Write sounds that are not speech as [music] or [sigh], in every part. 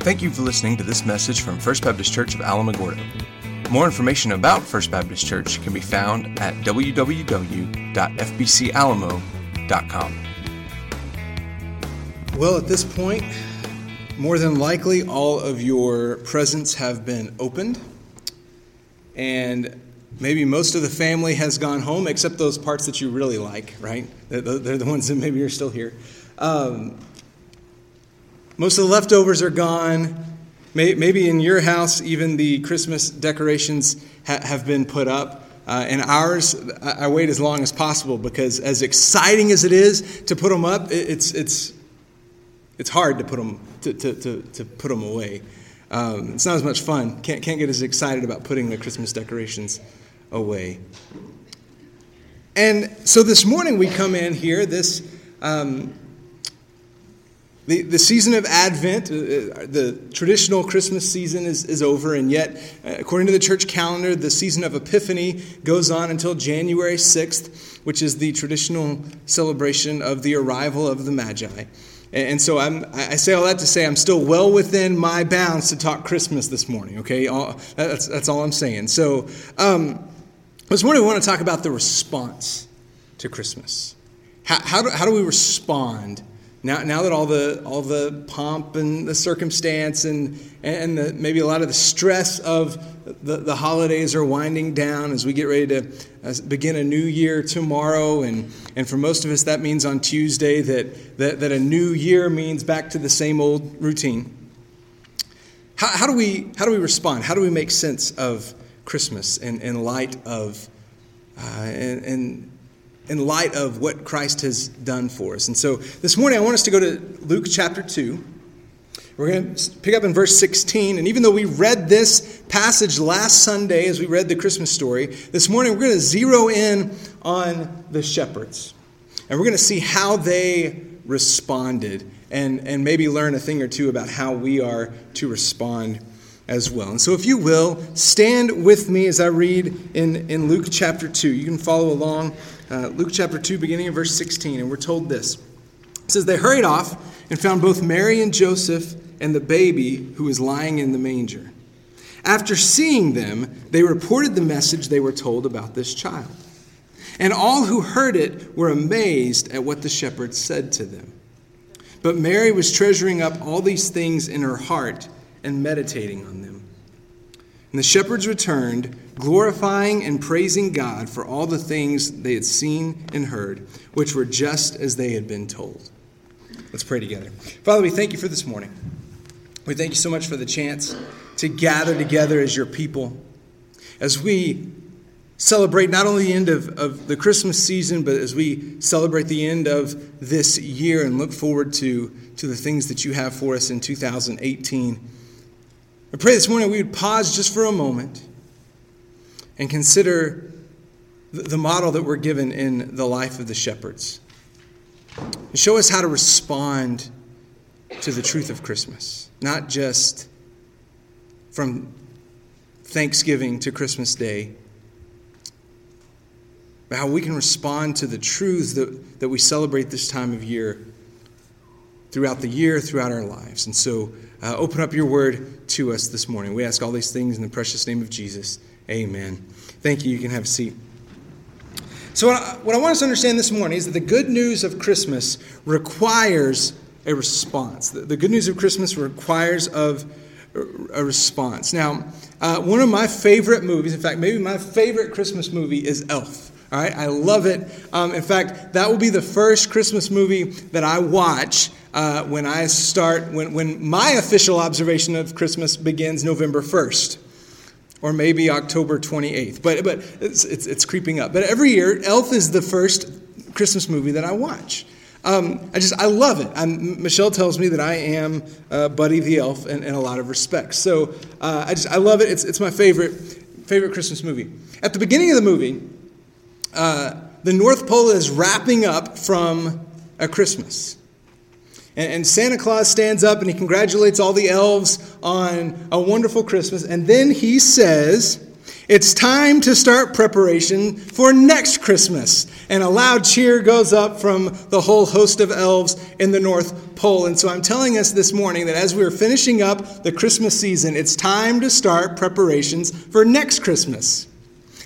Thank you for listening to this message from First Baptist Church of Alamogordo. More information about First Baptist Church can be found at www.fbcalamo.com. Well, at this point, more than likely, all of your presents have been opened, and maybe most of the family has gone home, except those parts that you really like, right? They're the ones that maybe are still here. Um, most of the leftovers are gone. Maybe in your house, even the Christmas decorations ha- have been put up. Uh, and ours, I wait as long as possible because, as exciting as it is to put them up, it's, it's, it's hard to put them, to, to, to, to put them away. Um, it's not as much fun. Can't, can't get as excited about putting the Christmas decorations away. And so this morning we come in here, this um, the, the season of Advent, uh, uh, the traditional Christmas season, is, is over, and yet, uh, according to the church calendar, the season of Epiphany goes on until January 6th, which is the traditional celebration of the arrival of the Magi. And so I'm, I say all that to say I'm still well within my bounds to talk Christmas this morning, okay? All, that's, that's all I'm saying. So um, this morning we want to talk about the response to Christmas. How, how, do, how do we respond now, now that all the, all the pomp and the circumstance and, and the, maybe a lot of the stress of the, the holidays are winding down as we get ready to uh, begin a new year tomorrow, and, and for most of us, that means on Tuesday that, that, that a new year means back to the same old routine. How, how, do, we, how do we respond? How do we make sense of Christmas in, in light of uh, and, and in light of what Christ has done for us. And so this morning I want us to go to Luke chapter 2. We're going to pick up in verse 16. And even though we read this passage last Sunday as we read the Christmas story, this morning we're going to zero in on the shepherds. And we're going to see how they responded and, and maybe learn a thing or two about how we are to respond as well. And so, if you will, stand with me as I read in, in Luke chapter 2. You can follow along uh, Luke chapter 2, beginning in verse 16, and we're told this. It says, They hurried off and found both Mary and Joseph and the baby who was lying in the manger. After seeing them, they reported the message they were told about this child. And all who heard it were amazed at what the shepherds said to them. But Mary was treasuring up all these things in her heart and meditating on them. And the shepherds returned, glorifying and praising God for all the things they had seen and heard, which were just as they had been told. Let's pray together. Father, we thank you for this morning. We thank you so much for the chance to gather together as your people, as we celebrate not only the end of, of the Christmas season, but as we celebrate the end of this year and look forward to, to the things that you have for us in 2018. I pray this morning we would pause just for a moment and consider the model that we're given in the life of the shepherds. Show us how to respond to the truth of Christmas, not just from Thanksgiving to Christmas Day, but how we can respond to the truths that, that we celebrate this time of year throughout the year, throughout our lives. And so, uh, open up your word to us this morning. We ask all these things in the precious name of Jesus. Amen. Thank you. You can have a seat. So, what I, what I want us to understand this morning is that the good news of Christmas requires a response. The, the good news of Christmas requires of a response. Now, uh, one of my favorite movies, in fact, maybe my favorite Christmas movie is Elf. All right, I love it. Um, in fact, that will be the first Christmas movie that I watch uh, when I start, when, when my official observation of Christmas begins November 1st or maybe October 28th. But, but it's, it's, it's, creeping up. But every year, Elf is the first Christmas movie that I watch. Um, I just, I love it. I'm, Michelle tells me that I am uh, Buddy the Elf in, in, a lot of respects. So uh, I just, I love it. It's, it's my favorite, favorite Christmas movie. At the beginning of the movie, uh, the North Pole is wrapping up from a Christmas. And, and Santa Claus stands up and he congratulates all the elves on a wonderful Christmas. And then he says, It's time to start preparation for next Christmas. And a loud cheer goes up from the whole host of elves in the North Pole. And so I'm telling us this morning that as we're finishing up the Christmas season, it's time to start preparations for next Christmas.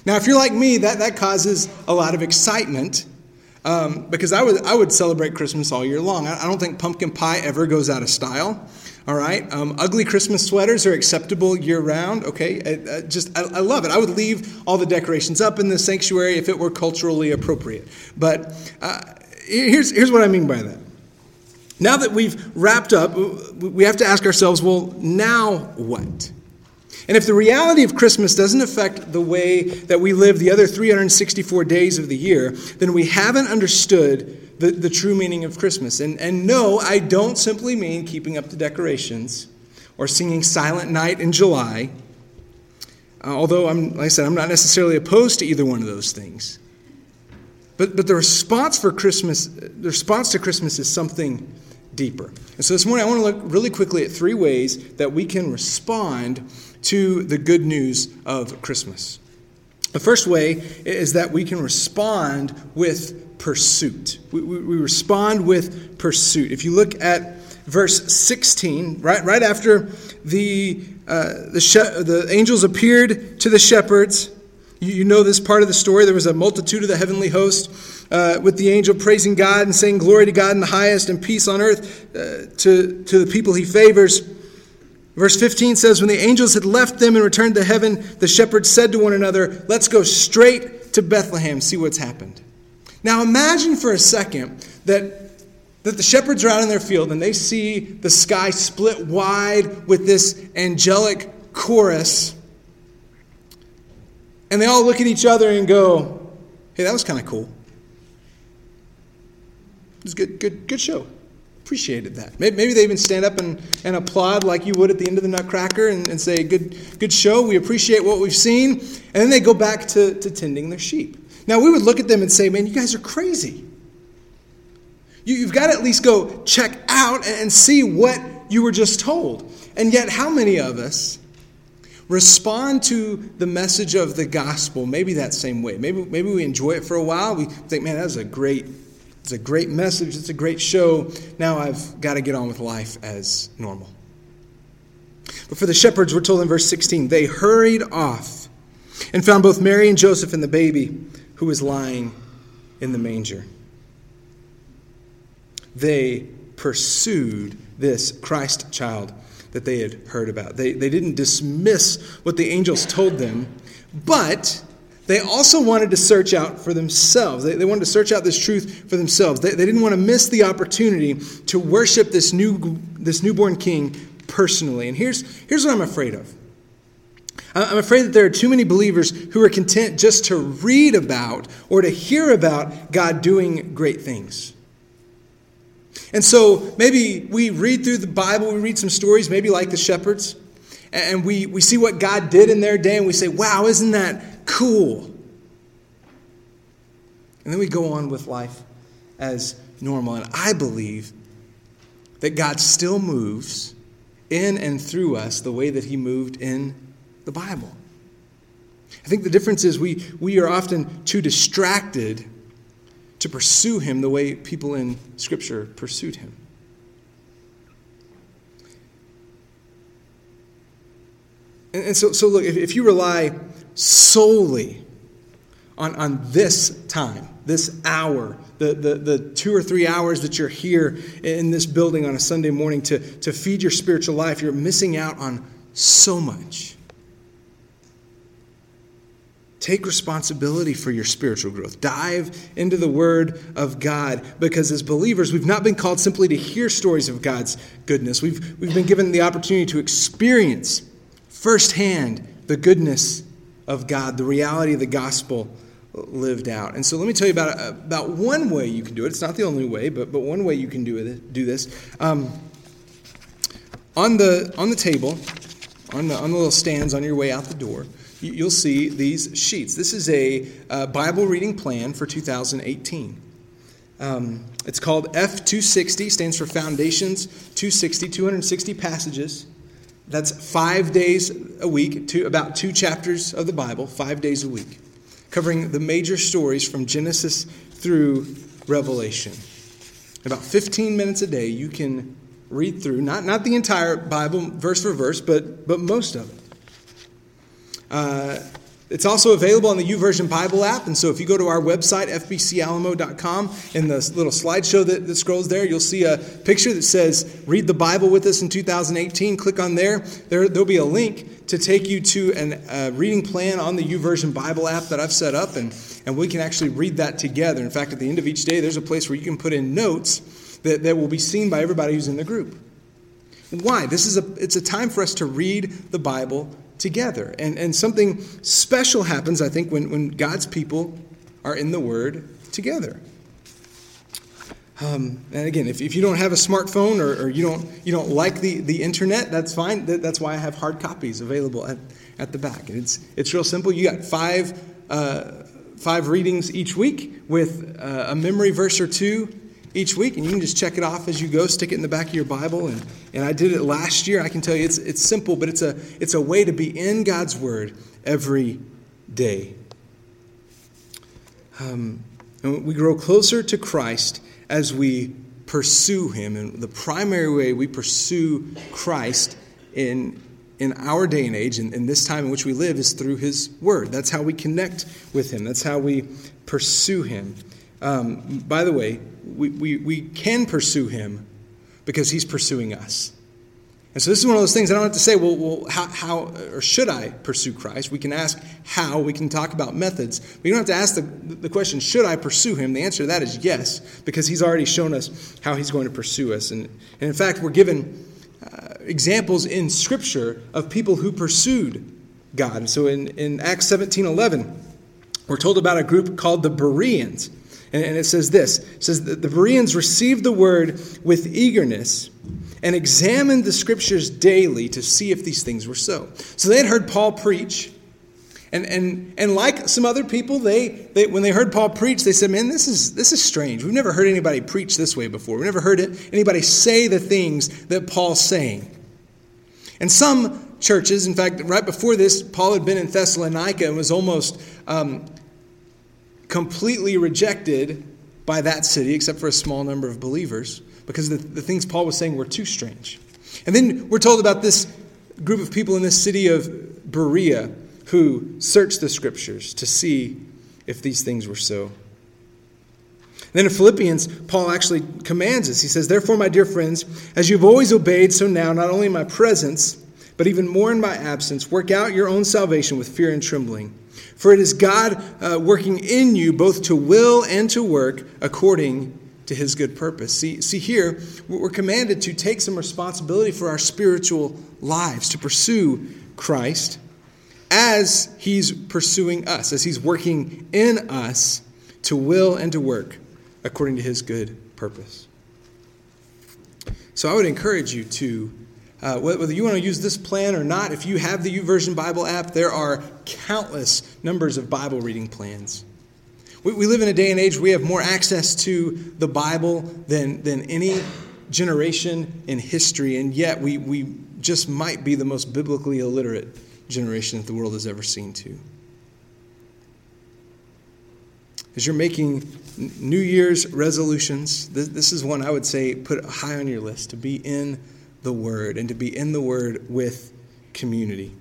Now, if you're like me, that, that causes a lot of excitement um, because I would, I would celebrate Christmas all year long. I, I don't think pumpkin pie ever goes out of style. All right. Um, ugly Christmas sweaters are acceptable year round. Okay. I, I just, I, I, love it. I would leave all the decorations up in the sanctuary if it were culturally appropriate. But uh, here's, here's what I mean by that. Now that we've wrapped up, we have to ask ourselves well, now what? And if the reality of Christmas doesn't affect the way that we live the other 364 days of the year, then we haven't understood the, the true meaning of Christmas. And, and no, I don't simply mean keeping up the decorations or singing Silent Night in July, uh, although, I'm, like I said, I'm not necessarily opposed to either one of those things. But, but the response for Christmas, the response to Christmas is something deeper. And so this morning I want to look really quickly at three ways that we can respond to the good news of Christmas. The first way is that we can respond with pursuit. We, we, we, respond with pursuit. If you look at verse 16, right, right after the, uh, the, she- the angels appeared to the shepherds, you, you, know this part of the story. There was a multitude of the heavenly host uh, with the angel praising God and saying, Glory to God in the highest and peace on earth uh, to, to the people he favors. Verse 15 says, When the angels had left them and returned to heaven, the shepherds said to one another, Let's go straight to Bethlehem, see what's happened. Now imagine for a second that, that the shepherds are out in their field and they see the sky split wide with this angelic chorus. And they all look at each other and go, hey, that was kind of cool. It was good, good, good show. Appreciated that. Maybe, they even stand up and, and applaud like you would at the end of the Nutcracker and, and say, good, good show, we appreciate what we've seen. And then they go back to, to tending their sheep. Now, we would look at them and say, man, you guys are crazy. You, have got to at least go check out and see what you were just told. And yet, how many of us respond to the message of the gospel maybe that same way? Maybe, maybe we enjoy it for a while. We think, man, that was a great, it's a great message. It's a great show. Now I've got to get on with life as normal. But for the shepherds, we're told in verse 16, they hurried off and found both Mary and Joseph and the baby who was lying in the manger. They pursued this Christ child that they had heard about. They, they didn't dismiss what the angels told them, but they also wanted to search out for themselves. They, they wanted to search out this truth for themselves. They, they didn't want to miss the opportunity to worship this, new, this newborn king personally. And here's, here's what I'm afraid of I'm afraid that there are too many believers who are content just to read about or to hear about God doing great things. And so maybe we read through the Bible, we read some stories, maybe like the shepherds, and we, we see what God did in their day, and we say, wow, isn't that cool? And then we go on with life as normal. And I believe that God still moves in and through us the way that He moved in the Bible. I think the difference is we, we are often too distracted to pursue Him the way people in Scripture pursued Him. And, so, so, look, if, if you rely solely on, on this time, this hour, the, the, the two or three hours that you're here in this building on a Sunday morning to, to feed your spiritual life, you're missing out on so much. Take responsibility for your spiritual growth. Dive into the Word of God because as believers, we've not been called simply to hear stories of God's goodness. We've, we've been given the opportunity to experience firsthand the goodness of God, the reality of the gospel lived out. And so let me tell you about, about one way you can do it. It's not the only way, but, but one way you can do, it, do this. Um, on, the, on the table, on the, on the little stands on your way out the door, you'll see these sheets. This is a uh, Bible reading plan for 2018. Um, it's called F260, stands for Foundations 260, 260 passages That's five days a week, two, about two chapters of the Bible, five days a week, covering the major stories from Genesis through Revelation. About 15 minutes a day, you can read through, not, not the entire Bible, verse for verse, but, but most of it. Uh, it's also available on the YouVersion Bible app. And so if you go to our website, fbcalamo.com, in the little slideshow that, that, scrolls there, you'll see a picture that says, Read the Bible with us in 2018. Click on there. there there'll be a link to take you to a uh, reading plan on the YouVersion Bible app that I've set up. And, and we can actually read that together. In fact, at the end of each day, there's a place where you can put in notes that, that will be seen by everybody who's in the group. Why? This is a, it's a time for us to read the Bible together. And, and something special happens, I think, when, when God's people are in the Word together. Um, and again, if, if you don't have a smartphone or, or, you, don't, you don't like the, the internet, that's fine. That, that's why I have hard copies available at, at the back. And it's, it's real simple. You got five, uh, five readings each week with uh, a memory verse or two each week, and you can just check it off as you go, stick it in the back of your Bible. And, and I did it last year. I can tell you it's, it's simple, but it's a, it's a way to be in God's Word every day. Um, and we grow closer to Christ as we pursue Him. And the primary way we pursue Christ in, in our day and age, and in, in this time in which we live, is through His Word. That's how we connect with Him, that's how we pursue Him. Um, by the way, we, we, we can pursue him because he's pursuing us. And so this is one of those things I don't have to say, well, well how, how, or should I pursue Christ? We can ask how, we can talk about methods. But you don't have to ask the, the question, should I pursue him? The answer to that is yes, because he's already shown us how he's going to pursue us. And, and in fact, we're given uh, examples in Scripture of people who pursued God. And so in, in Acts 17 11, we're told about a group called the Bereans. And it says this it says that the Bereans received the word with eagerness and examined the scriptures daily to see if these things were so. So they had heard Paul preach. And, and, and like some other people, they, they, when they heard Paul preach, they said, Man, this is, this is strange. We've never heard anybody preach this way before. We've never heard it, anybody say the things that Paul's saying. And some churches, in fact, right before this, Paul had been in Thessalonica and was almost um, completely rejected by that city, except for a small number of believers, because the, the things Paul was saying were too strange. And then we're told about this group of people in this city of Berea who searched the scriptures to see if these things were so. then in Philippians, Paul actually commands us. He says, Therefore, my dear friends, as you've always obeyed, so now, not only in my presence, but even more in my absence, work out your own salvation with fear and trembling. For it is God uh, working in you both to will and to work according to his good purpose. See, see here, we're commanded to take some responsibility for our spiritual lives, to pursue Christ as he's pursuing us, as he's working in us to will and to work according to his good purpose. So I would encourage you to uh, whether you want to use this plan or not, if you have the YouVersion Bible app, there are countless numbers of Bible reading plans. We, we live in a day and age where we have more access to the Bible than, than any generation in history, and yet we, we just might be the most biblically illiterate generation that the world has ever seen, too. As you're making New Year's resolutions, this, this is one I would say put high on your list to be in the Word and to be in the Word with community.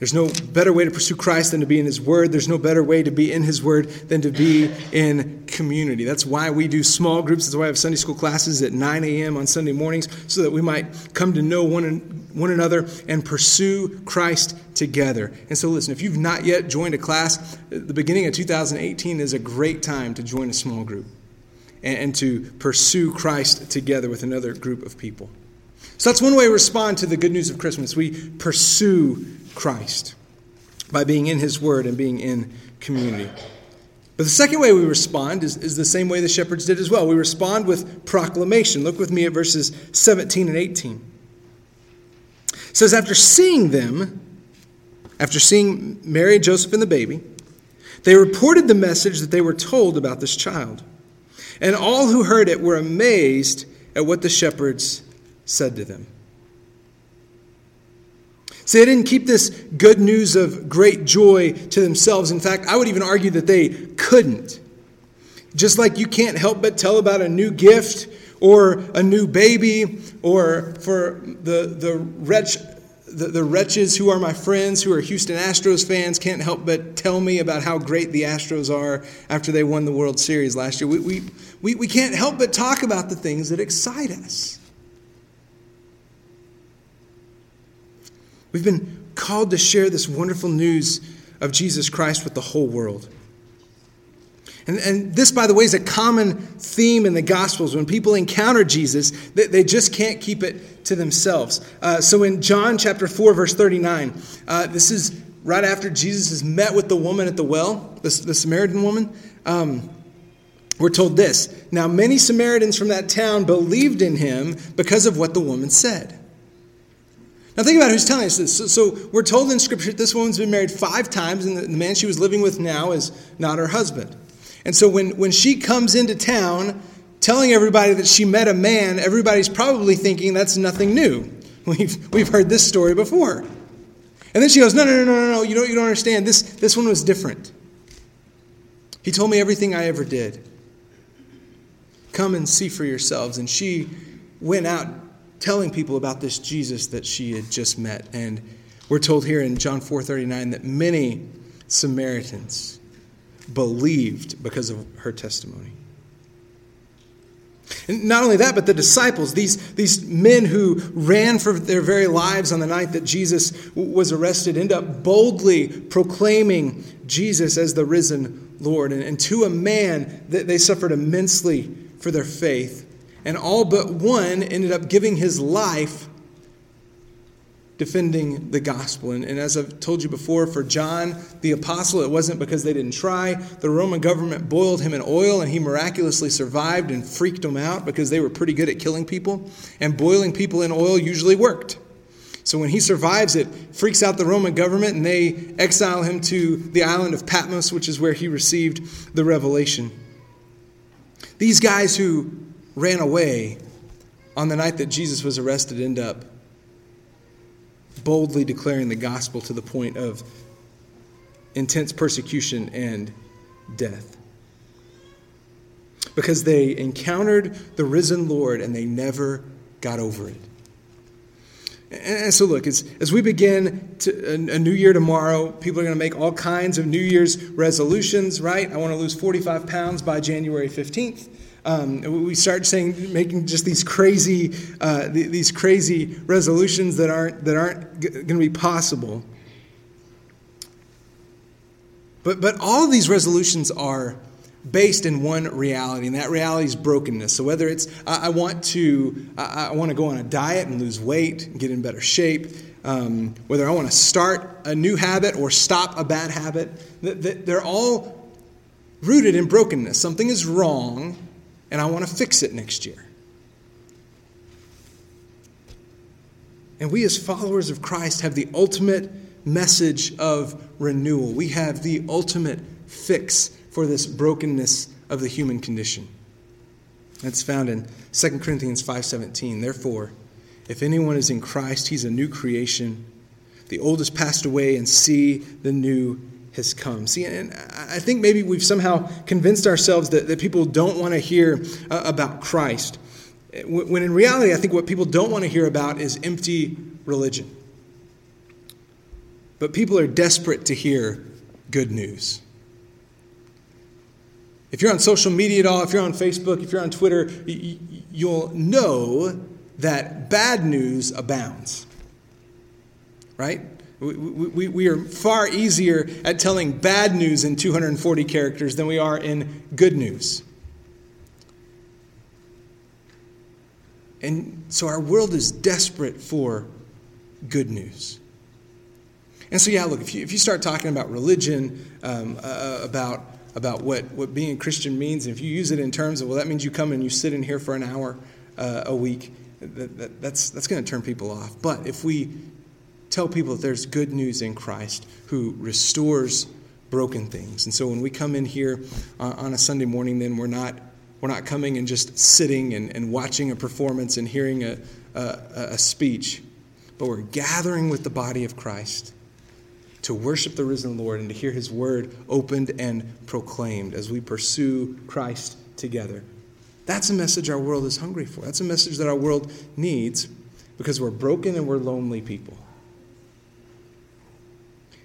There's no better way to pursue Christ than to be in His Word. There's no better way to be in His Word than to be in community. That's why we do small groups. That's why I have Sunday school classes at 9 a.m. on Sunday mornings, so that we might come to know one, one another and pursue Christ together. And so, listen, if you've not yet joined a class, the beginning of 2018 is a great time to join a small group and, and to pursue Christ together with another group of people. So that's one way we respond to the good news of Christmas. We pursue Christ by being in His Word and being in community. But the second way we respond is, is the same way the shepherds did as well. We respond with proclamation. Look with me at verses 17 and 18. It says, After seeing them, after seeing Mary, Joseph, and the baby, they reported the message that they were told about this child. And all who heard it were amazed at what the shepherds said to them. See, they didn't keep this good news of great joy to themselves. In fact, I would even argue that they couldn't. Just like you can't help but tell about a new gift or a new baby or for the, the wretch the, the wretches who are my friends who are Houston Astros fans can't help but tell me about how great the Astros are after they won the World Series last year. We, we, we, we can't help but talk about the things that excite us. We've been called to share this wonderful news of Jesus Christ with the whole world. And, and, this, by the way, is a common theme in the Gospels. When people encounter Jesus, they, they just can't keep it to themselves. Uh, so in John chapter 4, verse 39, uh, this is right after Jesus has met with the woman at the well, the, the Samaritan woman. Um, we're told this Now, many Samaritans from that town believed in him because of what the woman said. Now, think about who's telling us this. So, so, we're told in Scripture that this woman's been married five times, and the, the man she was living with now is not her husband. And so, when, when she comes into town telling everybody that she met a man, everybody's probably thinking that's nothing new. [laughs] We've, we've heard this story before. And then she goes, No, no, no, no, no, you don't, you don't understand. This, this one was different. He told me everything I ever did. Come and see for yourselves. And she went out telling people about this Jesus that she had just met. And we're told here in John 4:39 that many Samaritans believed because of her testimony. And not only that, but the disciples, these, these men who ran for their very lives on the night that Jesus was arrested, end up boldly proclaiming Jesus as the risen Lord. And, and to a man, they suffered immensely for their faith and all but one ended up giving his life defending the gospel. And, and, as I've told you before, for John the apostle, it wasn't because they didn't try. The Roman government boiled him in oil, and he miraculously survived and freaked them out because they were pretty good at killing people. And boiling people in oil usually worked. So when he survives, it freaks out the Roman government, and they exile him to the island of Patmos, which is where he received the revelation. These guys who ran away on the night that Jesus was arrested end up boldly declaring the gospel to the point of intense persecution and death. Because they encountered the risen Lord and they never got over it. And so, look, as, as we begin to, a, a new year tomorrow, people are going to make all kinds of New Year's resolutions, right? I want to lose 45 pounds by January 15th. Um, we start saying, making just these crazy, uh, these crazy resolutions that aren't that aren't g- going to be possible. But but all of these resolutions are based in one reality, and that reality is brokenness. So whether it's I, I want to I, I, want to go on a diet and lose weight, and get in better shape, um, whether I want to start a new habit or stop a bad habit, they're all rooted in brokenness. Something is wrong and I want to fix it next year. And we, as followers of Christ, have the ultimate message of renewal. We have the ultimate fix for this brokenness of the human condition. That's found in 2 Corinthians 5:17. Therefore, if anyone is in Christ, he's a new creation. The old has passed away and see the new has come. See, and I think maybe we've somehow convinced ourselves that, that people don't want to hear uh, about Christ. When in reality, I think what people don't want to hear about is empty religion. But people are desperate to hear good news. If you're on social media at all, if you're on Facebook, if you're on Twitter, you'll know that bad news abounds. Right? We, we, we are far easier at telling bad news in 240 characters than we are in good news. And so our world is desperate for good news. And so, yeah, look, if you, if you start talking about religion, um, uh, about, about what, what being a Christian means, and if you use it in terms of, well, that means you come and you sit in here for an hour uh, a week, that, that, that's, that's going to turn people off. But if we tell people that there's good news in Christ who restores broken things. And so when we come in here uh, on a Sunday morning, then we're not, we're not coming and just sitting and, and watching a performance and hearing a, a, a speech. but we're gathering with the body of Christ to worship the risen Lord and to hear his word opened and proclaimed as we pursue Christ together. That's a message our world is hungry for. That's a message that our world needs because we're broken and we're lonely people.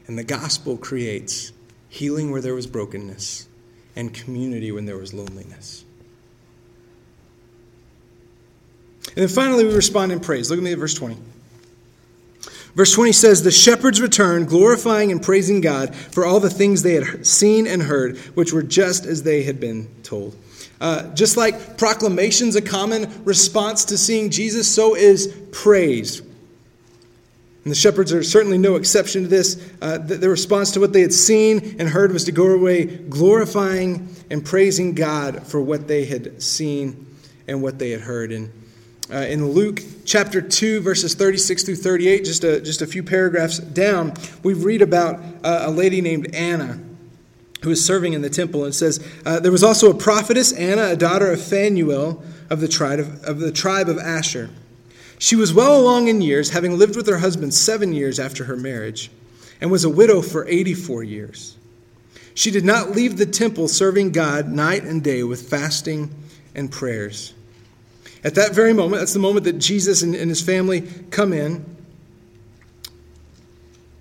And the gospel creates healing where there was brokenness and community when there was loneliness. And then finally, we respond in praise. Look at me at verse 20. Verse 20 says, The shepherds returned, glorifying and praising God for all the things they had seen and heard, which were just as they had been told. Uh, just like proclamation's a common response to seeing Jesus, so is praise. And the shepherds are certainly no exception to this. Uh, the, the response to what they had seen and heard was to go away glorifying and praising God for what they had seen and what they had heard. And uh, in Luke chapter 2, verses 36 through 38, just a, just a few paragraphs down, we read about uh, a lady named Anna who was serving in the temple. And says, uh, There was also a prophetess, Anna, a daughter of Phanuel of the, tribe of, of the tribe of Asher. She was well along in years, having lived with her husband seven years after her marriage, and was a widow for 84 years. She did not leave the temple serving God night and day with fasting and prayers. At that very moment, that's the moment that Jesus and, and his family come in.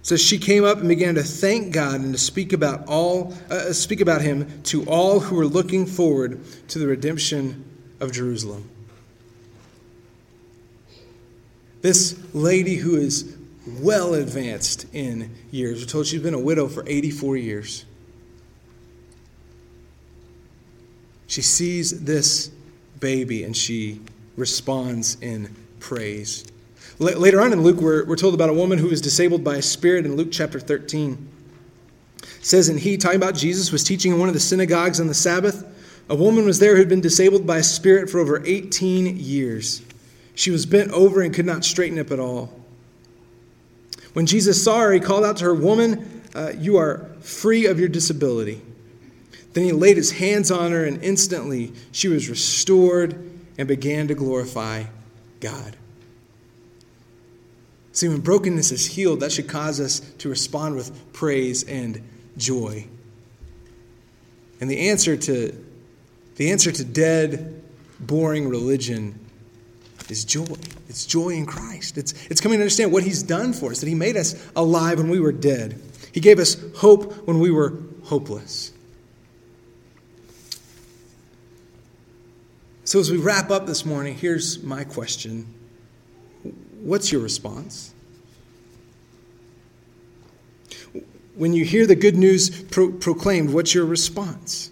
So she came up and began to thank God and to speak about all, uh, speak about Him to all who were looking forward to the redemption of Jerusalem. This lady who is well advanced in years, we're told she's been a widow for 84 years. She sees this baby and she responds in praise. Later on in Luke, we're, we're told about a woman who was disabled by a spirit in Luke chapter 13. It says, And he, talking about Jesus, was teaching in one of the synagogues on the Sabbath. A woman was there who had been disabled by a spirit for over 18 years. She was bent over and could not straighten up at all. When Jesus saw her, he called out to her, Woman, uh, you are free of your disability. Then he laid his hands on her, and instantly she was restored and began to glorify God. See, when brokenness is healed, that should cause us to respond with praise and joy. And the answer to the answer to dead, boring religion is joy. It's joy in Christ. It's, it's coming to understand what He's done for us, that He made us alive when we were dead. He gave us hope when we were hopeless. So, as we wrap up this morning, here's my question What's your response? When you hear the good news pro- proclaimed, what's your response?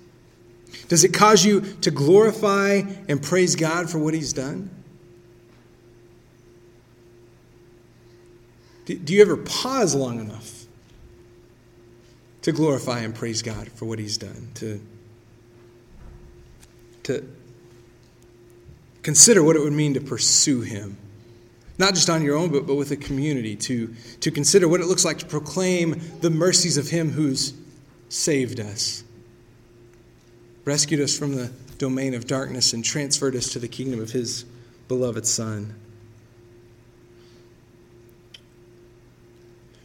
Does it cause you to glorify and praise God for what He's done? Do you ever pause long enough to glorify and praise God for what He's done? To, to Consider what it would mean to pursue Him. Not just on your own, but, but with a community, to, to consider what it looks like to proclaim the mercies of Him who's saved us, rescued us from the domain of darkness, and transferred us to the kingdom of His beloved Son.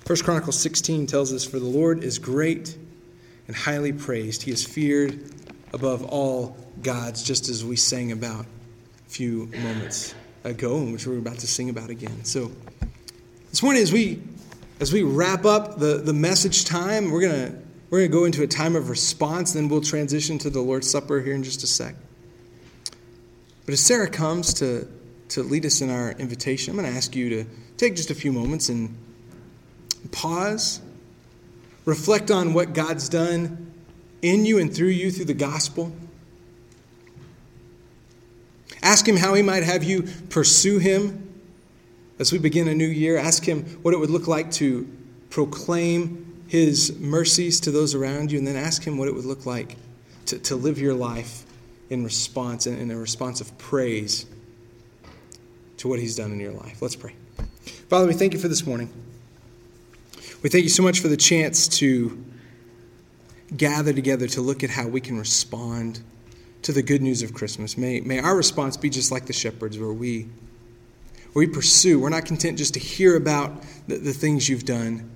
1 Chronicles 16 tells us, For the Lord is great and highly praised. He is feared above all gods, just as we sang about a few moments ago, and which we're about to sing about again. So this morning, as we as we wrap up the, the message time, we're gonna we're gonna go into a time of response, then we'll transition to the Lord's Supper here in just a sec. But as Sarah comes to to lead us in our invitation, I'm to ask you to take just a few moments and pause, reflect on what God's done in you and through you through the gospel. Ask Him how He might have you pursue Him as we begin a new year. Ask Him what it would look like to proclaim His mercies to those around you, and then ask Him what it would look like to, to live your life in response, and in a response of praise to what He's done in your life. Let's pray. Father, we thank you for this morning. We thank you so much for the chance to gather together to look at how we can respond to the good news of Christmas. May, may our response be just like the shepherds, where we, where we pursue. We're not content just to hear about the, the things you've done.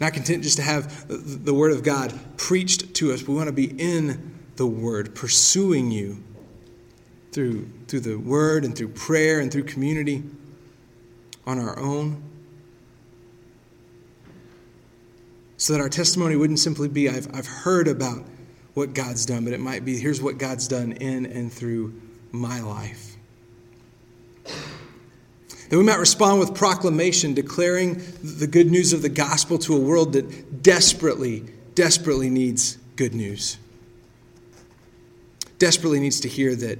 Not content just to have the, the Word of God preached to us. We want to be in the Word, pursuing you through, through the Word and through prayer and through community on our own. So that our testimony wouldn't simply be, I've, I've heard about what God's done, but it might be, here's what God's done in and through my life. That we might respond with proclamation, declaring the good news of the gospel to a world that desperately, desperately needs good news. Desperately needs to hear that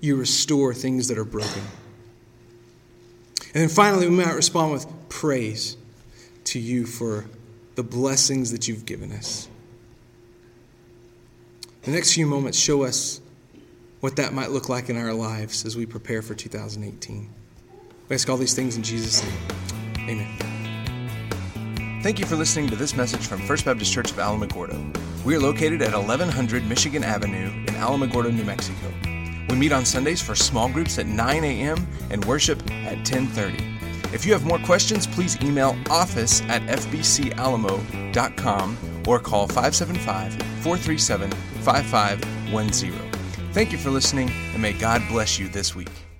you restore things that are broken. And then finally, we might respond with praise to you for the blessings that you've given us. The next few moments show us what that might look like in our lives as we prepare for 2018. We ask all these things in Jesus' name. Amen. Thank you for listening to this message from First Baptist Church of Alamogordo. We are located at 1100 Michigan Avenue in Alamogordo, New Mexico. We meet on Sundays for small groups at 9 a.m. and worship at 1030. If you have more questions, please email office at fbcalamo.com or call 575 437 5510. Thank you for listening, and may God bless you this week.